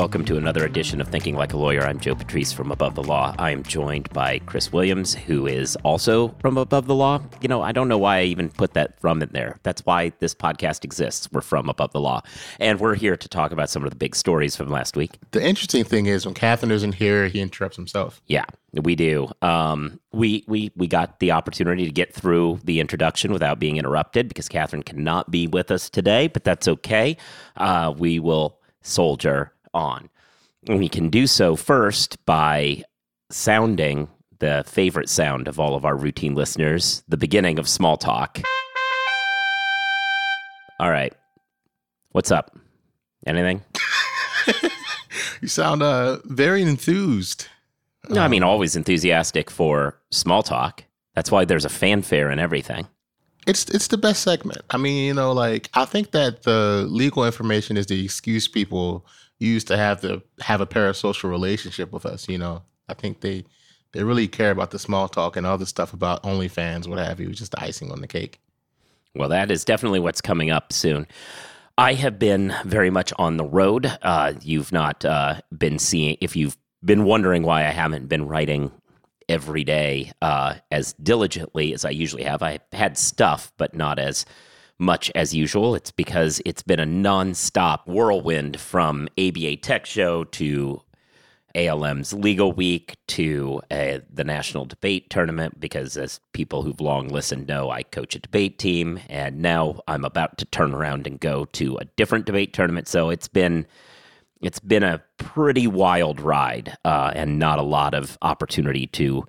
Welcome to another edition of Thinking Like a Lawyer. I'm Joe Patrice from Above the Law. I am joined by Chris Williams, who is also from Above the Law. You know, I don't know why I even put that from in there. That's why this podcast exists. We're from Above the Law. And we're here to talk about some of the big stories from last week. The interesting thing is when Catherine isn't here, he interrupts himself. Yeah, we do. Um, we we we got the opportunity to get through the introduction without being interrupted because Catherine cannot be with us today, but that's okay. Uh, we will soldier on. And we can do so first by sounding the favorite sound of all of our routine listeners, the beginning of small talk. All right. What's up? Anything? You sound uh, very enthused. No, I mean, always enthusiastic for small talk. That's why there's a fanfare and everything. It's it's the best segment. I mean, you know, like I think that the legal information is the excuse people use to have to have a parasocial relationship with us. You know, I think they they really care about the small talk and all the stuff about OnlyFans, what have you, just the icing on the cake. Well, that is definitely what's coming up soon. I have been very much on the road. Uh, you've not uh, been seeing, if you've been wondering why I haven't been writing every day uh, as diligently as I usually have, I had stuff, but not as much as usual. It's because it's been a nonstop whirlwind from ABA Tech Show to ALM's Legal Week to uh, the National Debate Tournament, because as people who've long listened know, I coach a debate team, and now I'm about to turn around and go to a different debate tournament. So it's been it's been a pretty wild ride, uh, and not a lot of opportunity to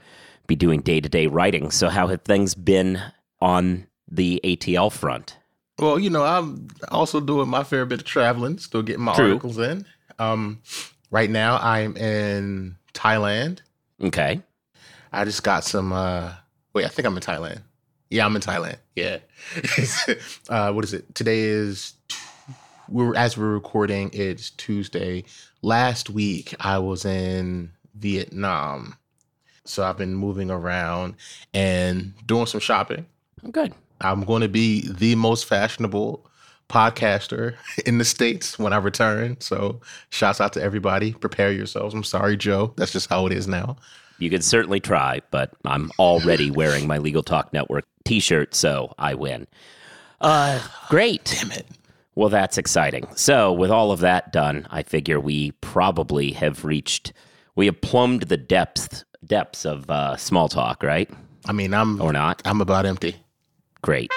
be doing day to day writing. So how have things been on the ATL front? Well, you know, I'm also doing my fair bit of traveling, still getting my True. articles in. Um, right now, I'm in Thailand. Okay. I just got some. uh Wait, I think I'm in Thailand. Yeah, I'm in Thailand. Yeah. uh, what is it? Today is. We're as we're recording. It's Tuesday. Last week I was in Vietnam, so I've been moving around and doing some shopping. I'm good. I'm going to be the most fashionable podcaster in the states when I return. So, shouts out to everybody. Prepare yourselves. I'm sorry, Joe. That's just how it is now. You could certainly try, but I'm already wearing my Legal Talk Network t shirt, so I win. Uh, great. Damn it. Well, that's exciting. So, with all of that done, I figure we probably have reached, we have plumbed the depths depths of uh, small talk, right? I mean, I'm Or not? I'm about empty. Great.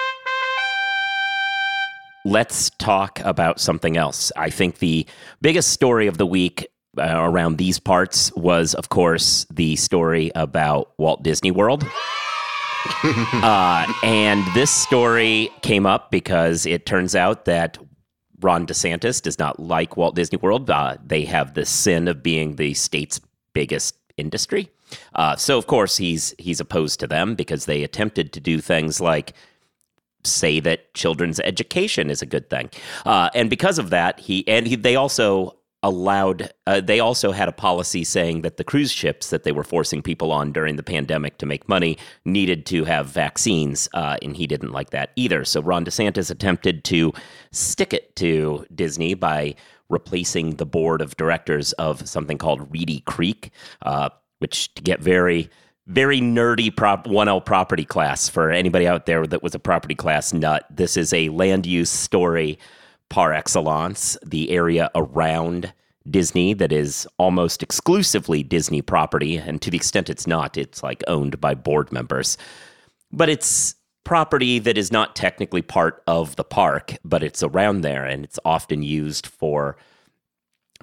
Let's talk about something else. I think the biggest story of the week uh, around these parts was, of course, the story about Walt Disney World. uh, and this story came up because it turns out that Ron DeSantis does not like Walt Disney World. Uh, they have the sin of being the state's biggest industry. Uh, so of course he's he's opposed to them because they attempted to do things like say that children's education is a good thing, uh, and because of that, he and he, they also allowed uh, they also had a policy saying that the cruise ships that they were forcing people on during the pandemic to make money needed to have vaccines, uh, and he didn't like that either. So Ron DeSantis attempted to stick it to Disney by replacing the board of directors of something called Reedy Creek, uh, which to get very very nerdy prop 1L property class for anybody out there that was a property class nut. This is a land use story par excellence, the area around Disney that is almost exclusively Disney property. And to the extent it's not, it's like owned by board members. But it's property that is not technically part of the park, but it's around there and it's often used for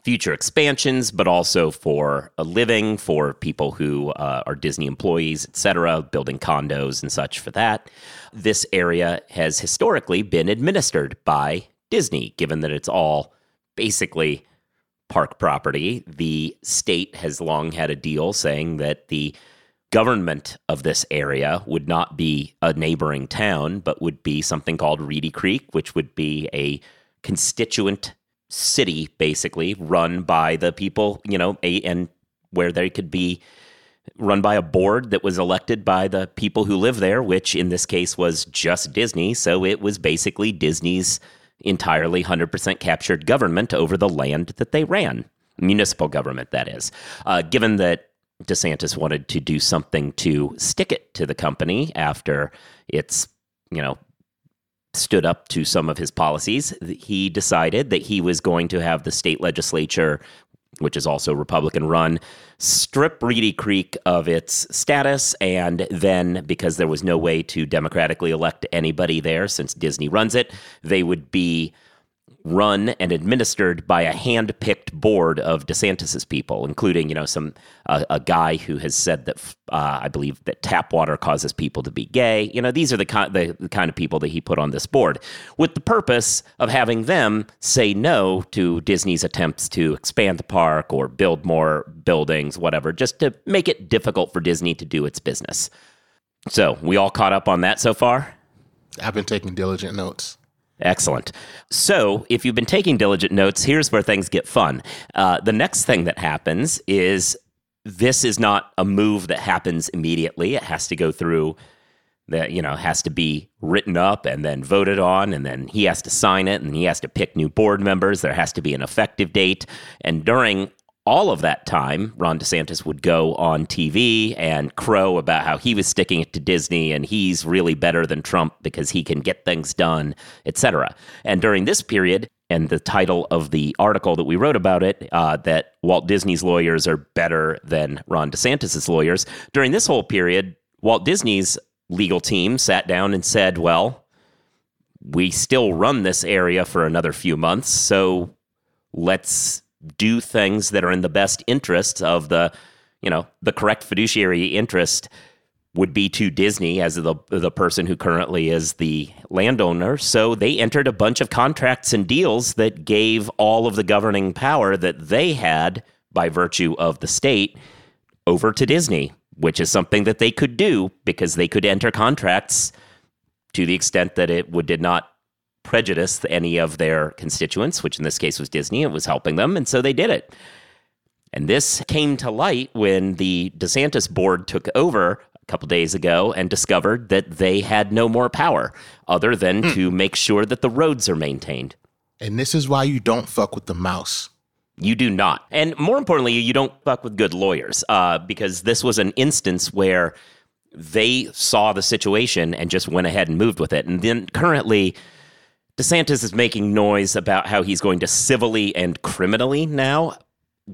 future expansions, but also for a living for people who uh, are Disney employees, etc., building condos and such for that. This area has historically been administered by Disney, given that it's all basically park property. The state has long had a deal saying that the government of this area would not be a neighboring town, but would be something called Reedy Creek, which would be a constituent city, basically run by the people, you know, a, and where they could be run by a board that was elected by the people who live there, which in this case was just Disney. So it was basically Disney's entirely 100% captured government over the land that they ran. municipal government, that is. Uh, given that DeSantis wanted to do something to stick it to the company after it's, you know, stood up to some of his policies, he decided that he was going to have the state legislature, which is also Republican run, strip Reedy Creek of its status. And then, because there was no way to democratically elect anybody there since Disney runs it, they would be run and administered by a hand-picked board of DeSantis's people, including you know some uh, a guy who has said that uh, I believe that tap water causes people to be gay. You know these are the the, the kind of people that he put on this board, with the purpose of having them say no to Disney's attempts to expand the park or build more buildings, whatever, just to make it difficult for Disney to do its business. So we all caught up on that so far. I've been taking diligent notes. Excellent. So, if you've been taking diligent notes, here's where things get fun. Uh, the next thing that happens is this is not a move that happens immediately. It has to go through that, you know, has to be written up and then voted on, and then he has to sign it and he has to pick new board members. There has to be an effective date. And during all of that time, Ron DeSantis would go on TV and crow about how he was sticking it to Disney and he's really better than Trump because he can get things done, etc. And during this period, and the title of the article that we wrote about it, uh, that Walt Disney's lawyers are better than Ron DeSantis's lawyers. During this whole period, Walt Disney's legal team sat down and said, "Well, we still run this area for another few months, so let's do things that are in the best interest of the, you know, the correct fiduciary interest would be to Disney as the the person who currently is the landowner. So they entered a bunch of contracts and deals that gave all of the governing power that they had by virtue of the state over to Disney, which is something that they could do because they could enter contracts to the extent that it would did not prejudice any of their constituents, which in this case was Disney. It was helping them, and so they did it. And this came to light when the DeSantis board took over a couple days ago and discovered that they had no more power other than mm. to make sure that the roads are maintained. And this is why you don't fuck with the mouse. You do not. And more importantly, you don't fuck with good lawyers uh, because this was an instance where they saw the situation and just went ahead and moved with it. And then currently, DeSantis is making noise about how he's going to civilly and criminally now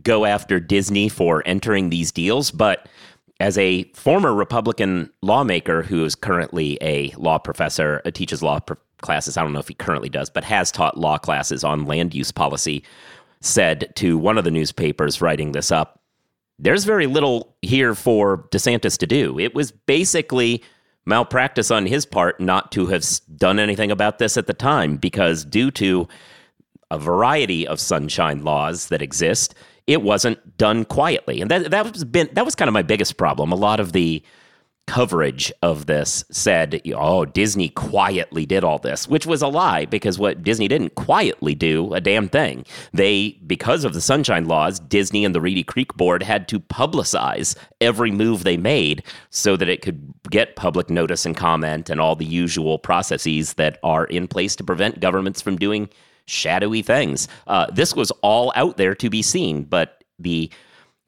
go after Disney for entering these deals. But as a former Republican lawmaker who is currently a law professor, uh, teaches law pr- classes, I don't know if he currently does, but has taught law classes on land use policy, said to one of the newspapers writing this up, there's very little here for DeSantis to do. It was basically malpractice on his part not to have done anything about this at the time because due to a variety of sunshine laws that exist, it wasn't done quietly. And that that was been that was kind of my biggest problem. A lot of the coverage of this said, oh, Disney quietly did all this, which was a lie because what Disney didn't quietly do a damn thing. They, because of the sunshine laws, Disney and the Reedy Creek Board had to publicize every move they made so that it could get public notice and comment and all the usual processes that are in place to prevent governments from doing shadowy things. Uh, this was all out there to be seen, but the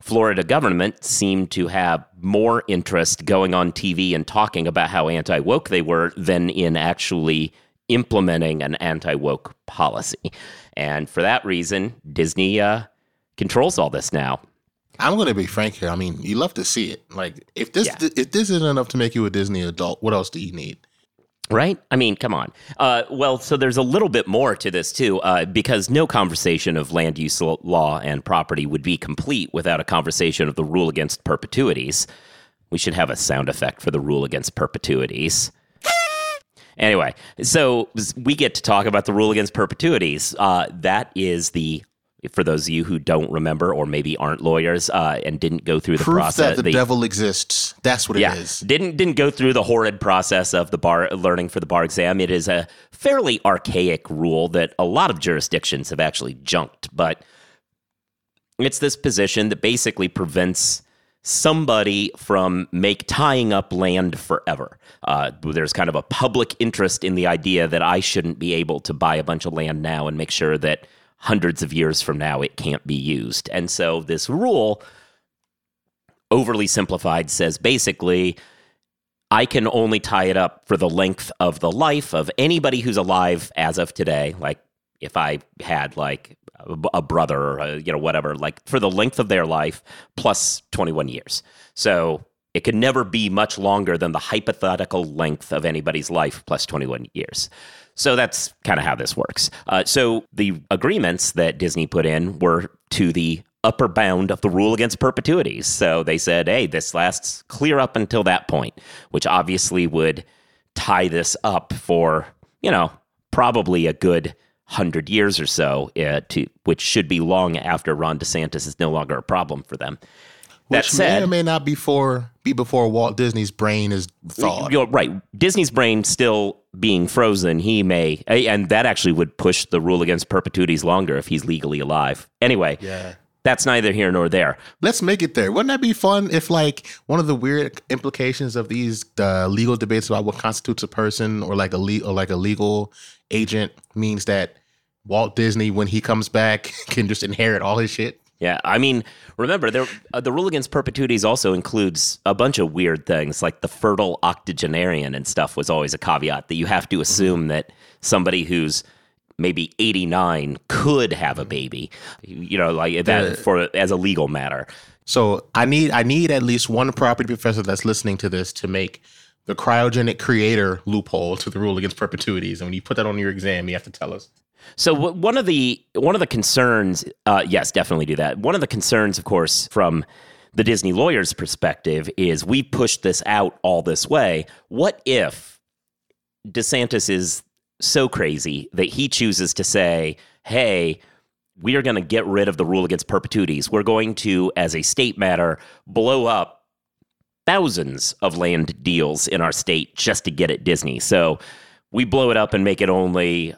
Florida government seemed to have more interest going on TV and talking about how anti woke they were than in actually implementing an anti woke policy. And for that reason, Disney uh, controls all this now. I'm going to be frank here. I mean, you love to see it. Like, if this yeah. if this isn't enough to make you a Disney adult, what else do you need? Right? I mean, come on. Uh, well, so there's a little bit more to this, too, uh, because no conversation of land use law and property would be complete without a conversation of the rule against perpetuities. We should have a sound effect for the rule against perpetuities. Anyway, so we get to talk about the rule against perpetuities. Uh, that is the for those of you who don't remember or maybe aren't lawyers uh, and didn't go through the Proof process that the, the, devil exists. That's what yeah, it is. Didn't didn't go through the horrid process of the bar learning for the bar exam. It is a fairly archaic rule that a lot of jurisdictions have actually junked but it's this position that basically prevents somebody from make tying up land forever. Uh, there's kind of a public interest in the idea that I shouldn't be able to buy a bunch of land now and make sure that hundreds of years from now it can't be used. And so this rule, overly simplified, says basically I can only tie it up for the length of the life of anybody who's alive as of today. Like if I had like a brother or a, you know whatever, like for the length of their life plus 21 years. So it could never be much longer than the hypothetical length of anybody's life plus 21 years. So that's kind of how this works. Uh, so the agreements that Disney put in were to the upper bound of the rule against perpetuities. So they said, hey, this lasts clear up until that point, which obviously would tie this up for, you know, probably a good hundred years or so, uh, to, which should be long after Ron DeSantis is no longer a problem for them. That Which said, may or may not before be before Walt Disney's brain is thawed. You're right. Disney's brain still being frozen. He may, and that actually would push the rule against perpetuities longer if he's legally alive. Anyway, yeah. That's neither here nor there. Let's make it there. Wouldn't that be fun if, like, one of the weird implications of these uh, legal debates about what constitutes a person or like a le- or like a legal agent means that Walt Disney, when he comes back, can just inherit all his shit? Yeah, I mean, remember there, uh, the rule against perpetuities also includes a bunch of weird things, like the fertile octogenarian and stuff was always a caveat that you have to mm-hmm. assume mm-hmm. that somebody who's maybe 89 could have a baby, you know, like that for as a legal matter. So I need I need at least one property professor that's listening to this to make the cryogenic creator loophole to the rule against perpetuities. And when you put that on your exam, you have to tell us. So one of the one of the concerns, uh, yes, definitely do that. One of the concerns, of course, from the Disney lawyer's perspective, is we pushed this out all this way. What if DeSantis is so crazy that he chooses to say, "Hey"? We are going to get rid of the rule against perpetuities. We're going to, as a state matter, blow up thousands of land deals in our state just to get at Disney. So we blow it up and make it only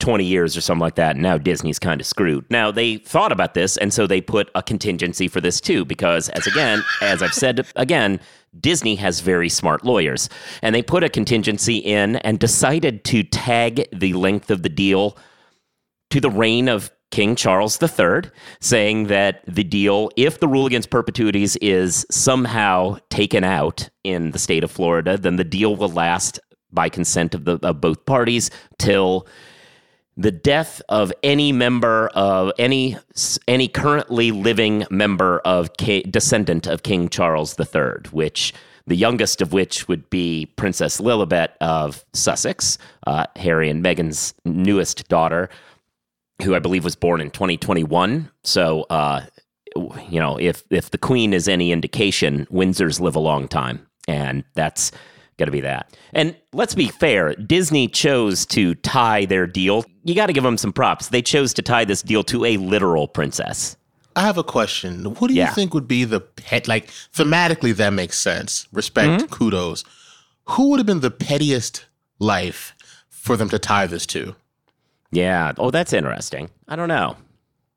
20 years or something like that. And now Disney's kind of screwed. Now they thought about this, and so they put a contingency for this too, because as again, as I've said again, Disney has very smart lawyers. And they put a contingency in and decided to tag the length of the deal to the reign of King Charles III, saying that the deal, if the rule against perpetuities is somehow taken out in the state of Florida, then the deal will last by consent of, the, of both parties till the death of any member of any any currently living member of K, descendant of King Charles III, which the youngest of which would be Princess Lilibet of Sussex, uh, Harry and Meghan's newest daughter, who I believe was born in 2021. So, uh, you know, if if the Queen is any indication, Windsors live a long time, and that's Got to be that. And let's be fair, Disney chose to tie their deal. You got to give them some props. They chose to tie this deal to a literal princess. I have a question. What do you think would be the pet? Like thematically, that makes sense. Respect, mm-hmm. kudos. Who would have been the pettiest life for them to tie this to? Yeah. Oh, that's interesting. I don't know.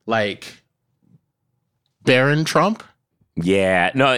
Like Barron Trump. Yeah. No.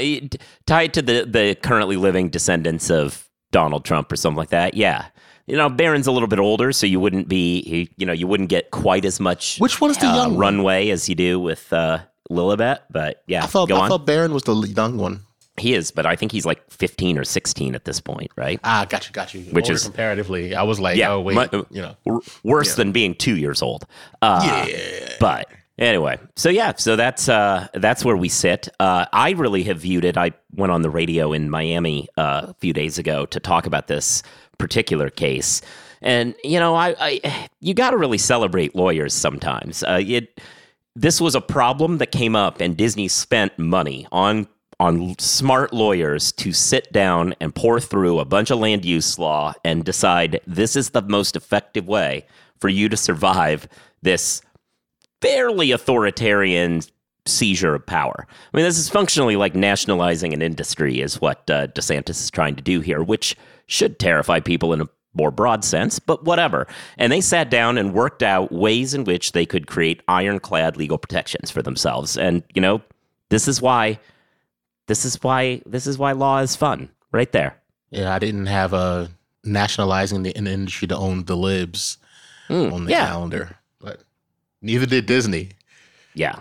Tied to the the currently living descendants of Donald Trump or something like that. Yeah. You know, Barron's a little bit older, so you wouldn't be, you know, you wouldn't get quite as much. Which one's the uh, young runway one? as you do with uh, Lilibet? But yeah, I thought, go I on. thought Barron was the young one. He is, but I think he's like 15 or 16 at this point, right? Ah, got you, got you. Which Older is comparatively, I was like, yeah, oh wait, my, you know, worse yeah. than being two years old. Uh, yeah, but Anyway, so yeah, so that's uh, that's where we sit. Uh, I really have viewed it. I went on the radio in Miami uh, a few days ago to talk about this particular case, and you know, I, I you got to really celebrate lawyers sometimes. Uh, it this was a problem that came up, and Disney spent money on on smart lawyers to sit down and pour through a bunch of land use law and decide this is the most effective way for you to survive this fairly authoritarian seizure of power. I mean, this is functionally like nationalizing an industry, is what uh, DeSantis is trying to do here, which should terrify people in a more broad sense, but whatever. And they sat down and worked out ways in which they could create ironclad legal protections for themselves. And, you know, this is why this is why this is why law is fun, right there. Yeah, I didn't have a nationalizing the, industry to own the libs mm, on the yeah. calendar. Neither did Disney. Yeah.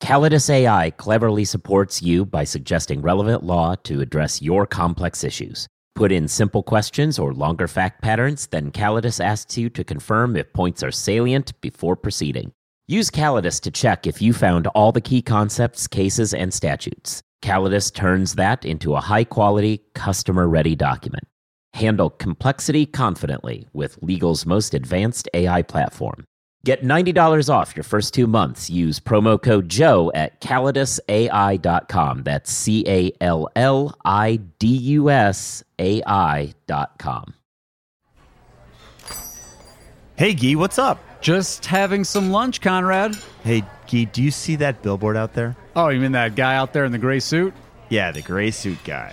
Callidus AI cleverly supports you by suggesting relevant law to address your complex issues. Put in simple questions or longer fact patterns, then Callidus asks you to confirm if points are salient before proceeding. Use Callidus to check if you found all the key concepts, cases, and statutes. Callidus turns that into a high quality, customer ready document. Handle complexity confidently with legal's most advanced AI platform. Get $90 off your first two months. Use promo code Joe at CallidusAI.com. That's C A L L I D U S AI.com. Hey, Gee, what's up? Just having some lunch, Conrad. Hey, Gee, do you see that billboard out there? Oh, you mean that guy out there in the gray suit? Yeah, the gray suit guy.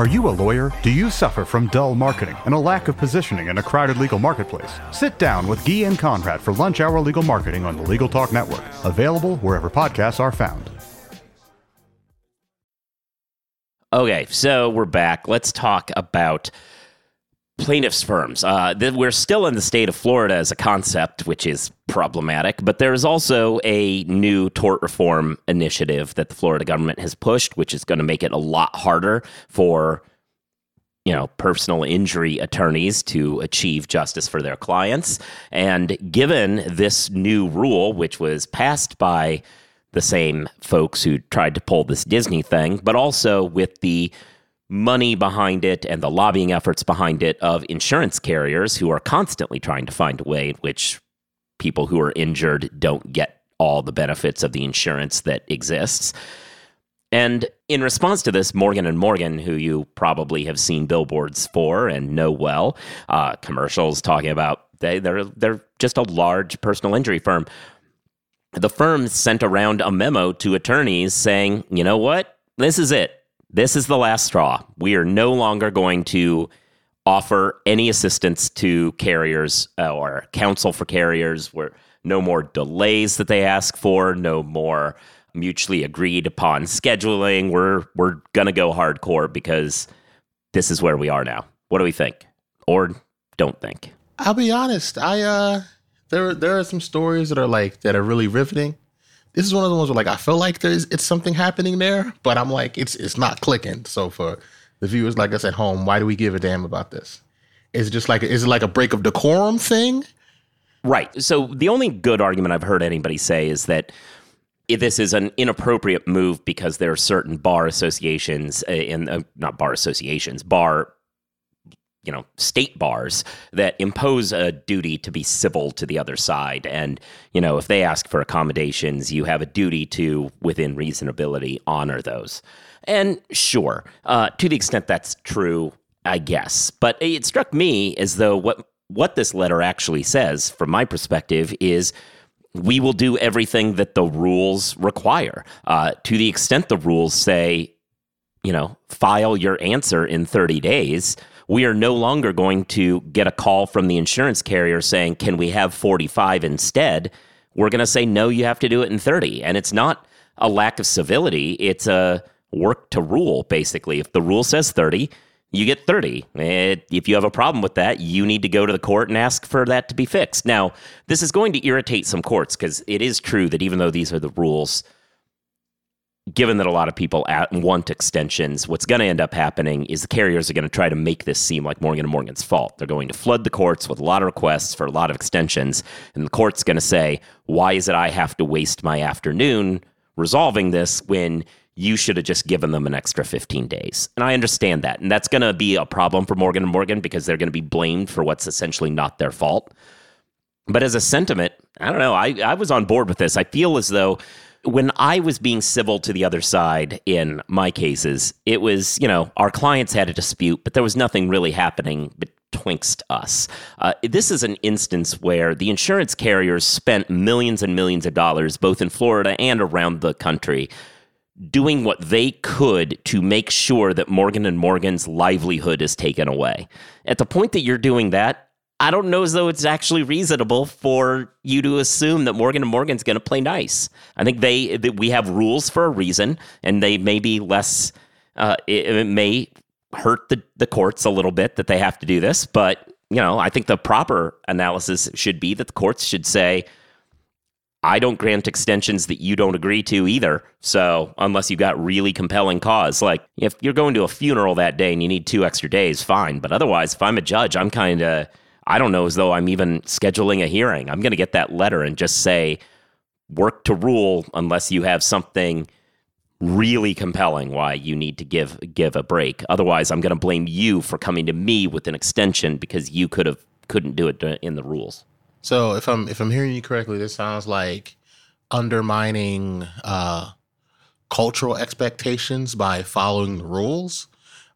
Are you a lawyer? Do you suffer from dull marketing and a lack of positioning in a crowded legal marketplace? Sit down with Guy and Conrad for Lunch Hour Legal Marketing on the Legal Talk Network, available wherever podcasts are found. Okay, so we're back. Let's talk about plaintiffs' firms. Uh, th- we're still in the state of Florida as a concept, which is problematic, but there is also a new tort reform initiative that the Florida government has pushed, which is going to make it a lot harder for you know personal injury attorneys to achieve justice for their clients and given this new rule which was passed by the same folks who tried to pull this Disney thing but also with the money behind it and the lobbying efforts behind it of insurance carriers who are constantly trying to find a way in which people who are injured don't get all the benefits of the insurance that exists. And in response to this, Morgan and Morgan, who you probably have seen billboards for and know well, uh, commercials talking about they they're they're just a large personal injury firm. The firm sent around a memo to attorneys saying, you know what, this is it this is the last straw. We are no longer going to offer any assistance to carriers uh, or counsel for carriers. Where no more delays that they ask for, no more mutually agreed upon scheduling. We're we're gonna go hardcore because this is where we are now. What do we think, or don't think? I'll be honest. I uh, there there are some stories that are like that are really riveting. This is one of the ones where like I feel like there's it's something happening there, but I'm like it's it's not clicking. So for the viewers like us at home, why do we give a damn about this? Is it just like is it like a break of decorum thing? Right. So the only good argument I've heard anybody say is that this is an inappropriate move because there are certain bar associations uh, in uh, not bar associations, bar you know state bars that impose a duty to be civil to the other side. And you know if they ask for accommodations you have a duty to within reasonability honor those. And sure uh, to the extent that's true i guess. But it struck me as though what what this letter actually says from my perspective is we will do everything that the rules require. Uh, to the extent the rules say you know file your answer in 30 days we are no longer going to get a call from the insurance carrier saying, Can we have 45 instead? We're going to say, No, you have to do it in 30. And it's not a lack of civility, it's a work to rule, basically. If the rule says 30, you get 30. It, if you have a problem with that, you need to go to the court and ask for that to be fixed. Now, this is going to irritate some courts because it is true that even though these are the rules, given that a lot of people want extensions, what's going to end up happening is the carriers are going to try to make this seem like Morgan and Morgan's fault. They're going to flood the courts with a lot of requests for a lot of extensions, and the court's going to say, "Why is it I have to waste my afternoon resolving this when you should have just given them an extra 15 days?" And I understand that, and that's going to be a problem for Morgan and Morgan because they're going to be blamed for what's essentially not their fault. But as a sentiment, I don't know. I, I was on board with this. I feel as though when I was being civil to the other side in my cases, it was, you know, our clients had a dispute, but there was nothing really happening betwixt us. Uh, this is an instance where the insurance carriers spent millions and millions of dollars, both in Florida and around the country, doing what they could to make sure that Morgan and Morgan's livelihood is taken away. At the point that you're doing that, I don't know as though it's actually reasonable for you to assume that Morgan and Morgan's going to play nice. I think they that we have rules for a reason, and they may be less. Uh, it, it may hurt the the courts a little bit that they have to do this, but you know, I think the proper analysis should be that the courts should say, I don't grant extensions that you don't agree to either. So, unless you've got really compelling cause, like if you're going to a funeral that day and you need two extra days, fine. But otherwise, if I'm a judge, I'm kind of, I don't know as though I'm even scheduling a hearing. I'm going to get that letter and just say, work to rule unless you have something really compelling why you need to give give a break. Otherwise, I'm going to blame you for coming to me with an extension because you could have couldn't do it in the rules. So if I'm if I'm hearing you correctly, this sounds like undermining uh, cultural expectations by following the rules.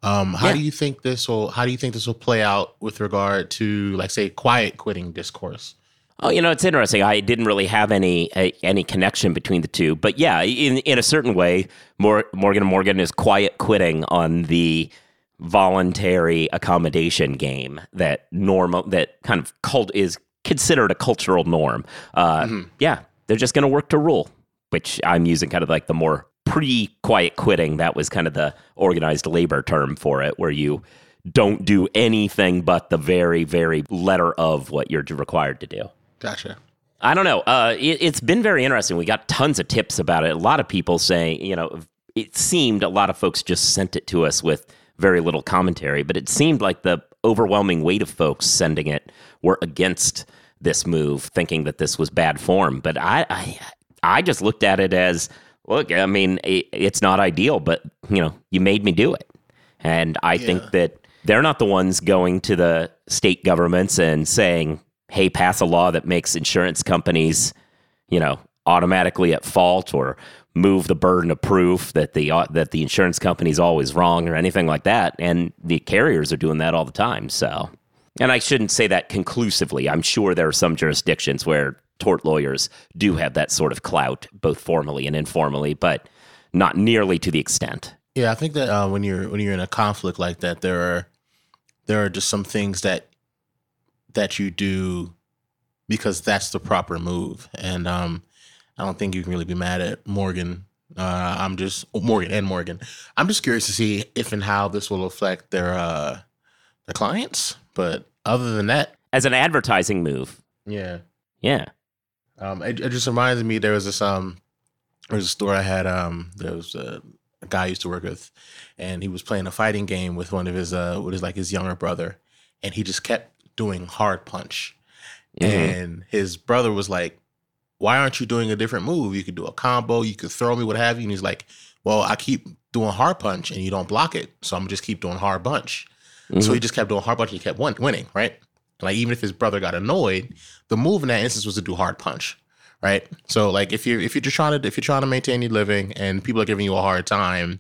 Um, how Yeah. do you think this will How do you think this will play out with regard to, like, say, quiet quitting discourse? Oh, you know, it's interesting. I didn't really have any uh, any connection between the two, but yeah, in in a certain way, Mor- Morgan and Morgan is quiet quitting on the voluntary accommodation game that normal that kind of cult is considered a cultural norm. Uh, Yeah, they're just going to work to rule, which I'm using kind of like the more pre quiet quitting. That was kind of the organized labor term for it, where you don't do anything but the very, very letter of what you're required to do. Gotcha. I don't know. Uh, it, it's been very interesting. We got tons of tips about it. A lot of people saying, you know, it seemed a lot of folks just sent it to us with very little commentary, but it seemed like the overwhelming weight of folks sending it were against this move, thinking that this was bad form. But I, I, I just looked at it as, look, I mean, it, it's not ideal, but you know, you made me do it, and I think that they're not the ones going to the state governments and saying, hey, pass a law that makes insurance companies, you know, automatically at fault or move the burden of proof that the uh, that the insurance company's always wrong or anything like that. And the carriers are doing that all the time. So, and I shouldn't say that conclusively. I'm sure there are some jurisdictions where tort lawyers do have that sort of clout, both formally and informally, but not nearly to the extent. Yeah, I think that uh, when you're when you're in a conflict like that, there are there are just some things that that you do because that's the proper move, and um, I don't think you can really be mad at Morgan. Uh, I'm just Morgan and Morgan. I'm just curious to see if and how this will affect their uh, their clients. But other than that, As an advertising move, yeah, yeah. Um, it, it just reminds me there was this um there was a store I had um there was a, a guy I used to work with and he was playing a fighting game with one of his uh with his like his younger brother and he just kept doing hard punch. Mhm. and his brother was like why aren't you doing a different move? You could do a combo you could throw me what have you. And he's like well I keep doing hard punch and you don't block it so I'm gonna just keep doing hard punch. So he just kept doing hard punch and he kept win- winning right like even if his brother got annoyed the move in that instance was to do hard punch right? So like if you're if you're just trying to if you're trying to maintain your living and people are giving you a hard time,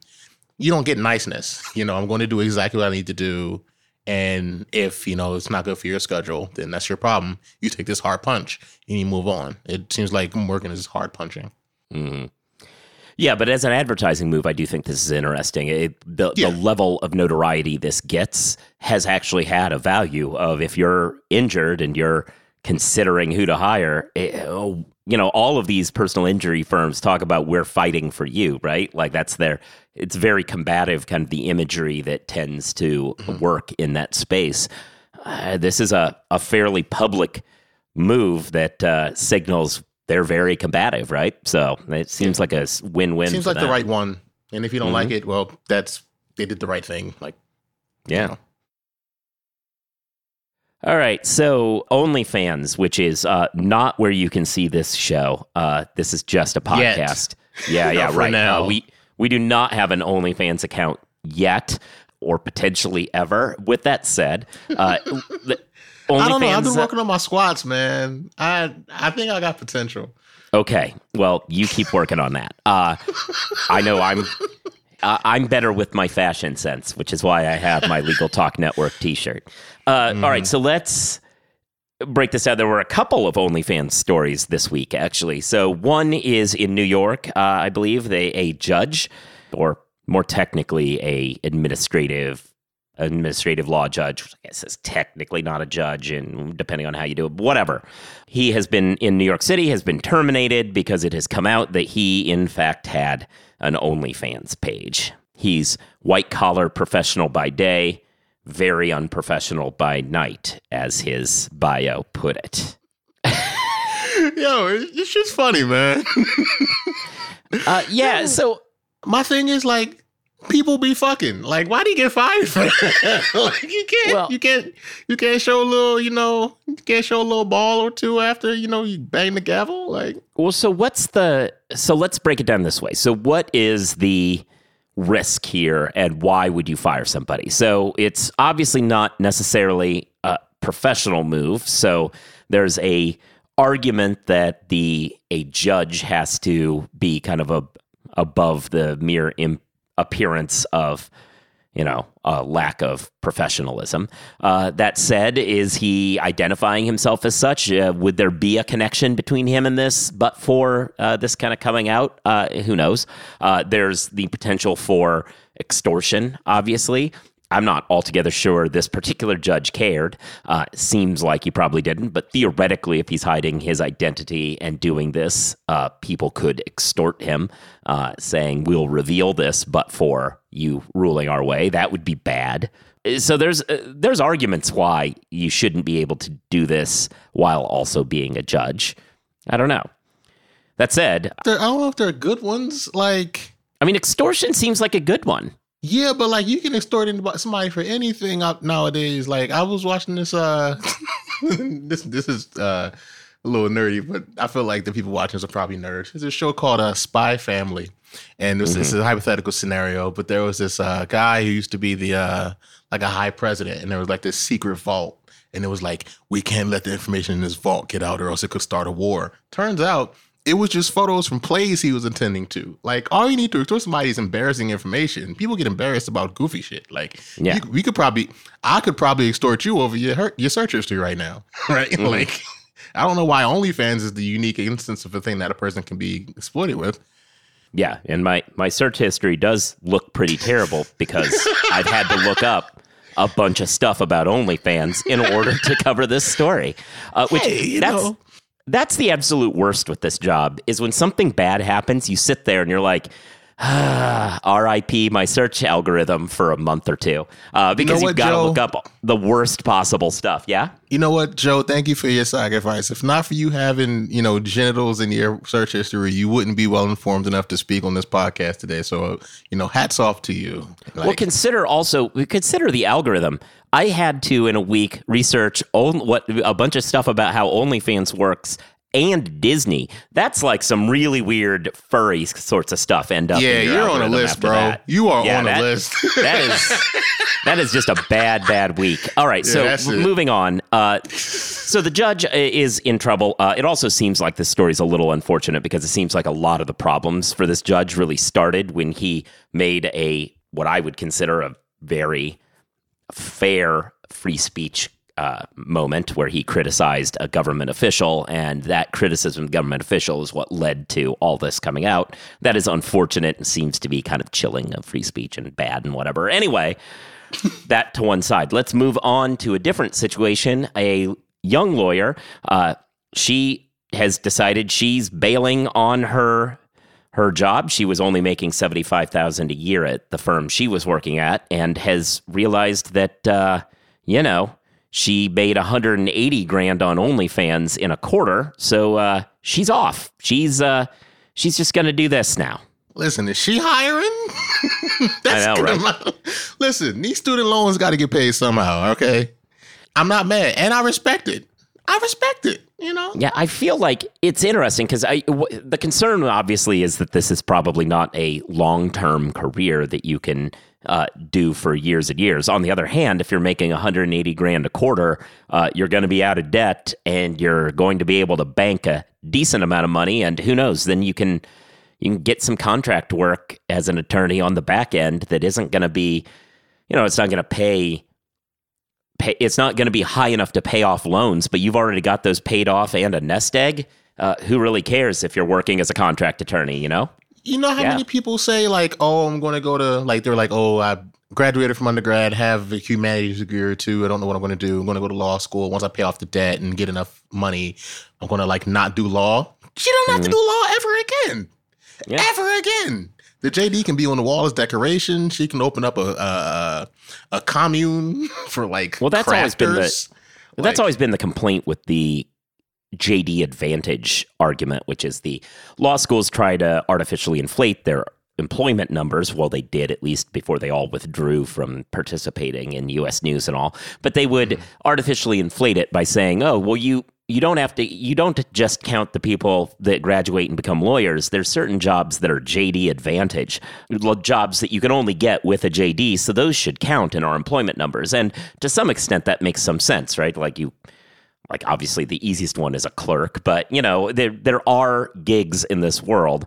you don't get niceness. You know, I'm going to do exactly what I need to do. And if you know it's not good for your schedule, then that's your problem. You take this hard punch and you move on. It seems like Morgan is hard punching. hmm Yeah, but as an advertising move, I do think this is interesting. It, the, Yeah. the level of notoriety this gets has actually had a value of if you're injured and you're considering who to hire. it- oh, you know, all of these personal injury firms talk about we're fighting for you, right? Like that's their. It's very combative, kind of the imagery that tends to work in that space. Uh, this is a, a fairly public move that uh, signals they're very combative, right? So it seems like a win-win. Seems like the right one. And if you don't like it, well, that's they did the right thing. Like Yeah. All right. So OnlyFans, which is uh, not where you can see this show. Uh, this is just a Yet. podcast. Yeah, yeah, For right. now. Uh, we we do not have an OnlyFans account yet, or potentially ever. With that said, the I don't know. I've been working on my squats, man. I I think I got potential. Okay. Well, you keep working on that. Uh, I know I'm. Uh, I'm better with my fashion sense, which is why I have my Legal Talk Network T-shirt. Uh, All right, so let's. break this out. There were a couple of OnlyFans stories this week, actually. So one is in New York, uh, I believe. They a judge, or more technically, a administrative administrative law judge. which I guess is technically not a judge, and depending on how you do it, whatever. He has been in New York City, has been terminated because it has come out that he, in fact, had an OnlyFans page. He's white collar professional by day, very unprofessional by night, as his bio put it. Yo, it- it's just funny, man. Uh, yeah, so My thing is like people be fucking. Like, why do you get fired for that? like you can't Well- you can't you can't show a little, you know, you can't show a little ball or two after, you know, you bang the gavel. Like Well, so what's the so let's break it down this way. So what is the risk here and why would you fire somebody? So it's obviously not necessarily a professional move. So there's a argument that the a judge has to be kind of a above the mere Im- appearance of you know, a lack of professionalism. Uh, that said, is he identifying himself as such? Uh, would there be a connection between him and this, but for uh, this kind of coming out? Uh, who knows? Uh, there's the potential for extortion, obviously. I'm not altogether sure this particular judge cared. Uh, seems like he probably didn't, but theoretically, if he's hiding his identity and doing this, uh, people could extort him, uh, saying, We'll reveal this, but for you ruling our way. That would be bad. So there's uh, there's arguments why you shouldn't be able to do this while also being a judge. I don't know. That said, there, I don't know if they're good ones. Like I mean, extortion seems like a good one. Yeah, but like you can extort somebody for anything nowadays. Like I was watching this. uh This this is uh a little nerdy, but I feel like the people watching this are probably nerds. There's a show called uh, Spy Family, and this, this is a hypothetical scenario. But there was this uh, guy who used to be the uh like a high president, and there was like this secret vault, and it was like we can't let the information in this vault get out, or else it could start a war. Turns out it was just photos from plays he was attending to. Like all you need to extort somebody is embarrassing information. People get embarrassed about goofy shit. Like Yeah. you, we could probably, I could probably extort you over your your search history right now, right? Like I don't know why OnlyFans is the unique instance of a thing that a person can be exploited with. Yeah, and my my search history does look pretty terrible because I've had to look up a bunch of stuff about OnlyFans in order to cover this story. Uh, which Hey, you that's know. That's the absolute worst with this job is when something bad happens, you sit there and you're like. Ah, R.I.P. my search algorithm for a month or two uh, because what, you've got to look up the worst possible stuff. Yeah, You know what, Joe? Thank you for your sacrifice. If not for you having, you know, genitals in your search history, you wouldn't be well informed enough to speak on this podcast today. So, you know, hats off to you. well, consider also consider the algorithm. I had to in a week research on, what a bunch of stuff about how OnlyFans works and Disney. That's like some really weird furry sorts of stuff. End up. yeah, your you're on a list, bro. that. You are Yeah, on that- a list. that is that is just a bad bad week all right so that's it. moving on uh, so the judge uh, is in trouble uh, it also seems like this story is a little unfortunate because it seems like a lot of the problems for this judge really started when he made a what i would consider a very fair free speech uh, moment where he criticized a government official, and that criticism of government official is what led to all this coming out. That is unfortunate and seems to be kind of chilling of free speech and bad and whatever. Anyway, that to one side. Let's move on to a different situation. A young lawyer, uh, she has decided she's bailing on her her job. She was only making seventy five thousand a year at the firm she was working at, and has realized that uh, you know she made one hundred and eighty grand on OnlyFans in a quarter. So uh, she's off. She's uh, she's just going to do this now. Listen, is she hiring? That's I know, right? Listen, these student loans got to get paid somehow. Okay, I'm not mad, and I respect it. I respect it. You know. Yeah, I feel like it's interesting because I w- the concern obviously is that this is probably not a long term career that you can uh, do for years and years. On the other hand, if you're making 180 grand a quarter, uh, you're going to be out of debt and you're going to be able to bank a decent amount of money. And who knows? Then you can you can get some contract work as an attorney on the back end that isn't going to be, you know, it's not going to pay pay, it's not going to be high enough to pay off loans, but you've already got those paid off and a nest egg. Uh, who really cares if you're working as a contract attorney? You know. You know how Yeah. many people say like, "Oh, I'm going to go to like they're like, oh, I graduated from undergrad, have a humanities degree or two. I don't know what I'm going to do. I'm going to go to law school. Once I pay off the debt and get enough money, I'm going to like not do law. You don't have to do law ever again, Mm-hmm. Yeah. ever again. The JD can be on the wall as decoration. She can open up a a, a commune for like Well, that's always been the- crafters. Well, That's always been the complaint with the JD advantage argument, which is the law schools try to artificially inflate their employment numbers. Well, they did at least before they all withdrew from participating in U.S. news and all. But they would hmm. artificially inflate it by saying, "Oh, well, you." You don't have to. You don't just count the people that graduate and become lawyers. There's certain jobs that are JD advantage, jobs that you can only get with a JD. So those should count in our employment numbers. And to some extent, that makes some sense, right? Like you, like obviously the easiest one is a clerk, but you know there there are gigs in this world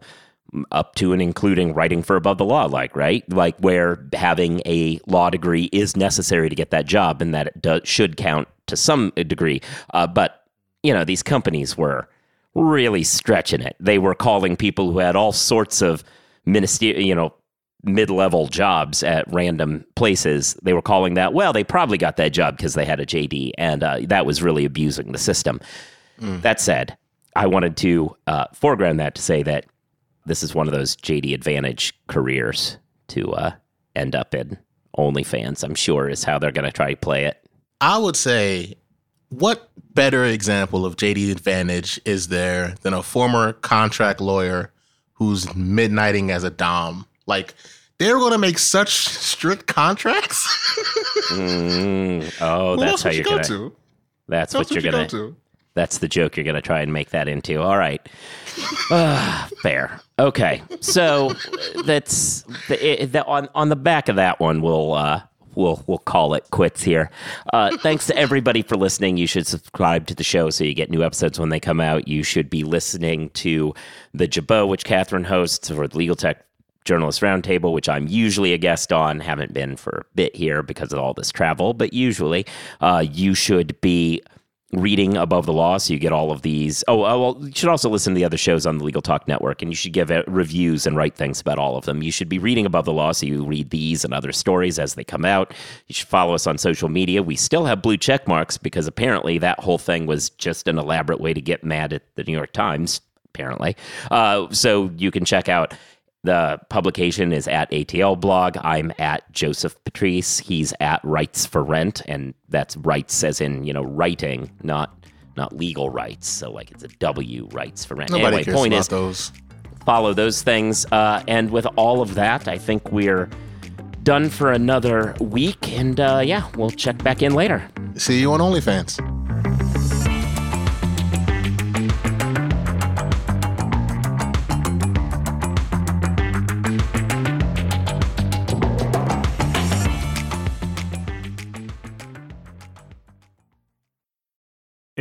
up to and including writing for above the law like right like where having a law degree is necessary to get that job and that it does, should count to some degree uh, but you know these companies were really stretching it. They were calling people who had all sorts of ministerial you know mid-level jobs at random places. They were calling that well they probably got that job because they had a jd and uh, that was really abusing the system. That said i wanted to uh, foreground that to say that this is one of those jd advantage careers to uh, end up in. Onlyfans i'm sure is how they're going to try to play it. I would say, what better example of JD advantage is there than a former contract lawyer who's midnighting as a dom? Like they're going to make such strict contracts. Mm, oh that's how you're going to that's Who what you're going to? That's the joke you're going to try and make that into. All right. Ah, fair. Okay. So that's the, the, on on the back of that one. We'll uh, we'll we'll call it quits here. Uh, thanks to everybody for listening. You should subscribe to the show so you get new episodes when they come out. You should be listening to the Jabot, which Catherine hosts for the Legal Tech Journalist Roundtable, which I'm usually a guest on. Haven't been for a bit here because of all this travel, but usually uh, you should be reading above the law so you get all of these. Oh, oh well you should also listen to the other shows on the legal talk network and you should give reviews and write things about all of them. You should be reading above the law so you read these and other stories as they come out. You should follow us on social media. We still have blue check marks because apparently that whole thing was just an elaborate way to get mad at the new york times apparently. Uh, so you can check out the publication is at ATL blog. I'm at Joseph Patrice. He's at Writes for Rent, and that's rights as in you know writing, not not legal rights. So like it's a W writes for rent. Nobody anyway, cares point about is those. follow those things. Uh, and with all of that, I think we're done for another week. And uh, yeah, we'll check back in later. See you on OnlyFans.